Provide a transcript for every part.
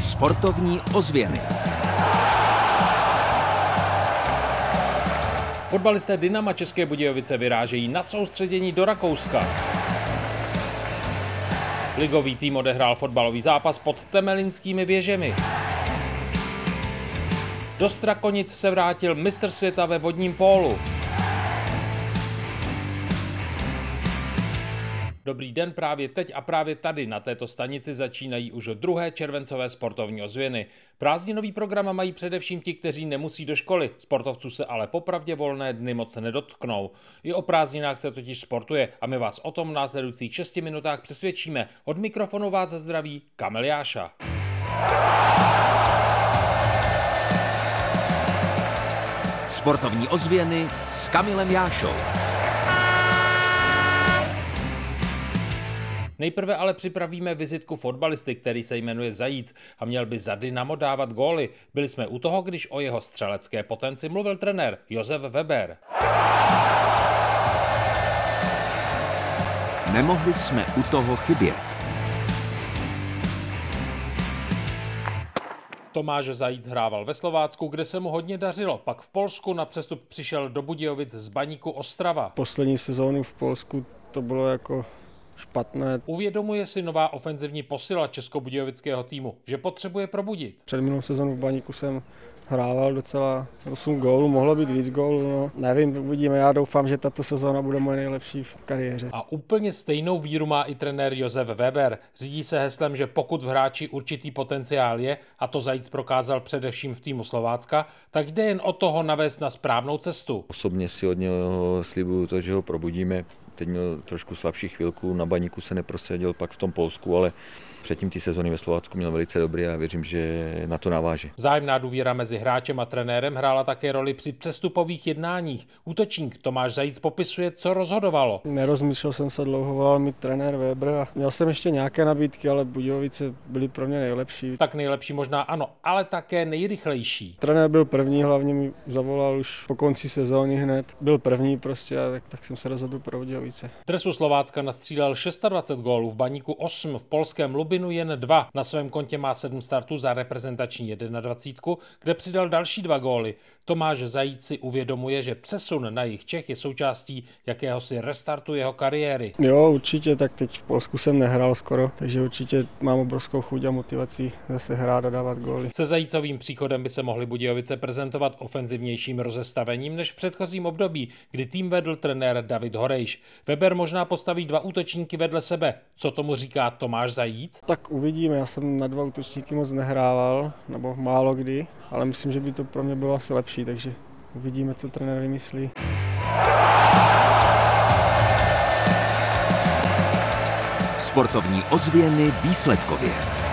Sportovní ozvěny. Fotbalisté Dynama České Budějovice vyrážejí na soustředění do Rakouska. Ligový tým odehrál fotbalový zápas pod Temelinskými věžemi. Do Strakonic se vrátil mistr světa ve vodním pólu. Dobrý den, právě teď a právě tady na této stanici začínají už druhé červencové sportovní ozvěny. Prázdninový program mají především ti, kteří nemusí do školy, sportovců se ale popravdě volné dny moc nedotknou. I o prázdninách se totiž sportuje a my vás o tom v následujících 6 minutách přesvědčíme. Od mikrofonu vás zdraví Kamel Jáša. Sportovní ozvěny s Kamilem Jášou. Nejprve ale připravíme vizitku fotbalisty, který se jmenuje Zajíc a měl by za Dynamo dávat góly. Byli jsme u toho, když o jeho střelecké potenci mluvil trenér Josef Weber. Nemohli jsme u toho chybět. Tomáš Zajíc hrával ve Slovácku, kde se mu hodně dařilo. Pak v Polsku na přestup přišel do Budějovic z baníku Ostrava. Poslední sezónu v Polsku to bylo jako špatné. Uvědomuje si nová ofenzivní posila českobudějovického týmu, že potřebuje probudit. Před minulou sezónu v Baníku jsem hrával docela 8 gólů, mohlo být víc gólů, no. nevím, uvidíme, já doufám, že tato sezóna bude moje nejlepší v kariéře. A úplně stejnou víru má i trenér Josef Weber. Řídí se heslem, že pokud v hráči určitý potenciál je, a to Zajíc prokázal především v týmu Slovácka, tak jde jen o toho navést na správnou cestu. Osobně si od něho slibuju to, že ho probudíme Teď měl trošku slabší chvilku, na baníku se neprosadil, pak v tom Polsku, ale předtím ty sezony ve Slovácku měl velice dobrý a věřím, že na to naváže. Zájemná důvěra mezi hráčem a trenérem hrála také roli při přestupových jednáních. Útočník Tomáš Zajíc popisuje, co rozhodovalo. Nerozmýšlel jsem se dlouho, volal mi trenér Weber a měl jsem ještě nějaké nabídky, ale Budějovice byly pro mě nejlepší. Tak nejlepší možná ano, ale také nejrychlejší. Trenér byl první, hlavně mi zavolal už po konci sezóny hned. Byl první prostě a tak, tak jsem se rozhodl pro Budějovice. Dresu Slovácka nastřílel 26 gólů, v Baníku 8, v polském Lubinu jen 2. Na svém kontě má 7 startů za reprezentační 21, kde přidal další dva góly. Tomáš Zajíc si uvědomuje, že přesun na jich Čech je součástí jakéhosi restartu jeho kariéry. Jo, určitě, tak teď v Polsku jsem nehrál skoro, takže určitě mám obrovskou chuť a motivaci zase hrát a dávat góly. Se Zajícovým příchodem by se mohly Budějovice prezentovat ofenzivnějším rozestavením než v předchozím období, kdy tým vedl trenér David Horejš. Weber možná postaví dva útočníky vedle sebe. Co tomu říká Tomáš Zajíc? Tak uvidíme, já jsem na dva útočníky moc nehrával, nebo málo kdy, ale myslím, že by to pro mě bylo asi lepší, takže uvidíme, co trenér vymyslí. Sportovní ozvěny výsledkově.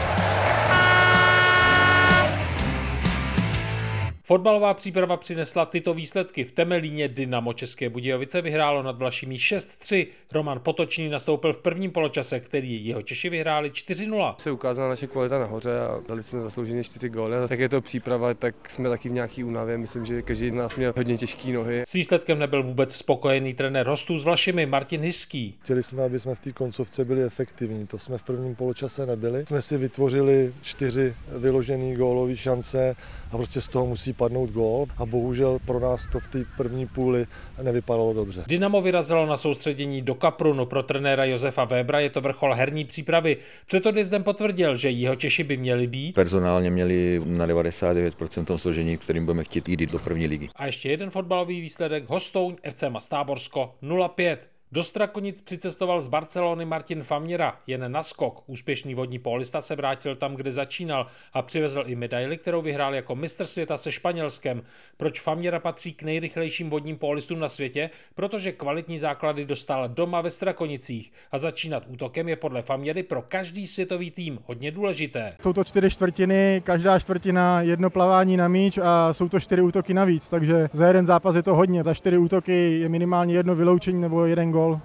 Fotbalová příprava přinesla tyto výsledky. V Temelíně Dynamo České Budějovice vyhrálo nad Vlašimi 6-3. Roman Potočný nastoupil v prvním poločase, který jeho Češi vyhráli 4-0. Se ukázala naše kvalita nahoře a dali jsme zaslouženě 4 góly. Tak je to příprava, tak jsme taky v nějaký únavě. Myslím, že každý z nás měl hodně těžké nohy. S výsledkem nebyl vůbec spokojený trenér hostů s Vlašimi Martin Hiský. Chtěli jsme, aby jsme v té koncovce byli efektivní. To jsme v prvním poločase nebyli. Jsme si vytvořili čtyři vyložené gólové šance a prostě z toho musí padnout gól a bohužel pro nás to v té první půli nevypadalo dobře. Dynamo vyrazilo na soustředění do Kaprunu pro trenéra Josefa Webra, je to vrchol herní přípravy. Před odjezdem potvrdil, že jeho Češi by měli být. Personálně měli na 99% tom složení, kterým budeme chtít jít do první ligy. A ještě jeden fotbalový výsledek, Hostouň FC Mastáborsko 0-5. Do Strakonic přicestoval z Barcelony Martin Faměra, jen na skok. Úspěšný vodní polista se vrátil tam, kde začínal a přivezl i medaili, kterou vyhrál jako mistr světa se Španělskem. Proč Faměra patří k nejrychlejším vodním polistům na světě? Protože kvalitní základy dostal doma ve Strakonicích a začínat útokem je podle Faměry pro každý světový tým hodně důležité. Jsou to čtyři čtvrtiny, každá čtvrtina jedno plavání na míč a jsou to čtyři útoky navíc, takže za jeden zápas je to hodně. Za čtyři útoky je minimálně jedno vyloučení nebo jeden gol gol.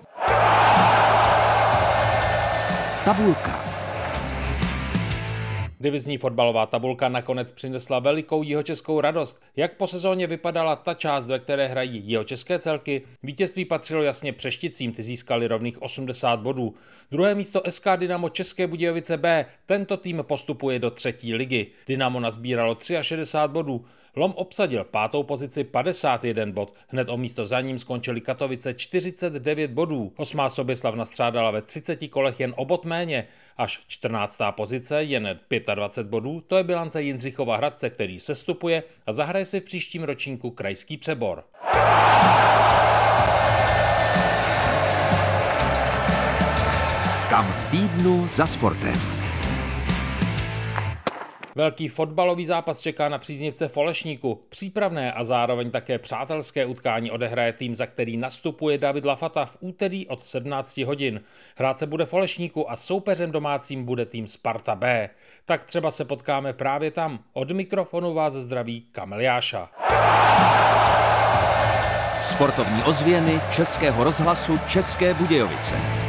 Tabulka. Divizní fotbalová tabulka nakonec přinesla velikou jihočeskou radost. Jak po sezóně vypadala ta část, ve které hrají jihočeské celky? Vítězství patřilo jasně přešticím, ty získali rovných 80 bodů. Druhé místo SK Dynamo České Budějovice B. Tento tým postupuje do třetí ligy. Dynamo nazbíralo 63 bodů. Lom obsadil pátou pozici 51 bod. Hned o místo za ním skončili Katovice 49 bodů. Osmá Soběslav nastřádala ve 30 kolech jen o bod méně. Až 14. pozice jen 25 bodů, to je bilance Jindřichova Hradce, který sestupuje a zahraje si v příštím ročníku krajský přebor. Kam v týdnu za sportem. Velký fotbalový zápas čeká na příznivce Folešníku. Přípravné a zároveň také přátelské utkání odehraje tým, za který nastupuje David Lafata v úterý od 17 hodin. Hrát se bude Folešníku a soupeřem domácím bude tým Sparta B. Tak třeba se potkáme právě tam. Od mikrofonu vás zdraví Kamel Jáša. Sportovní ozvěny Českého rozhlasu České Budějovice.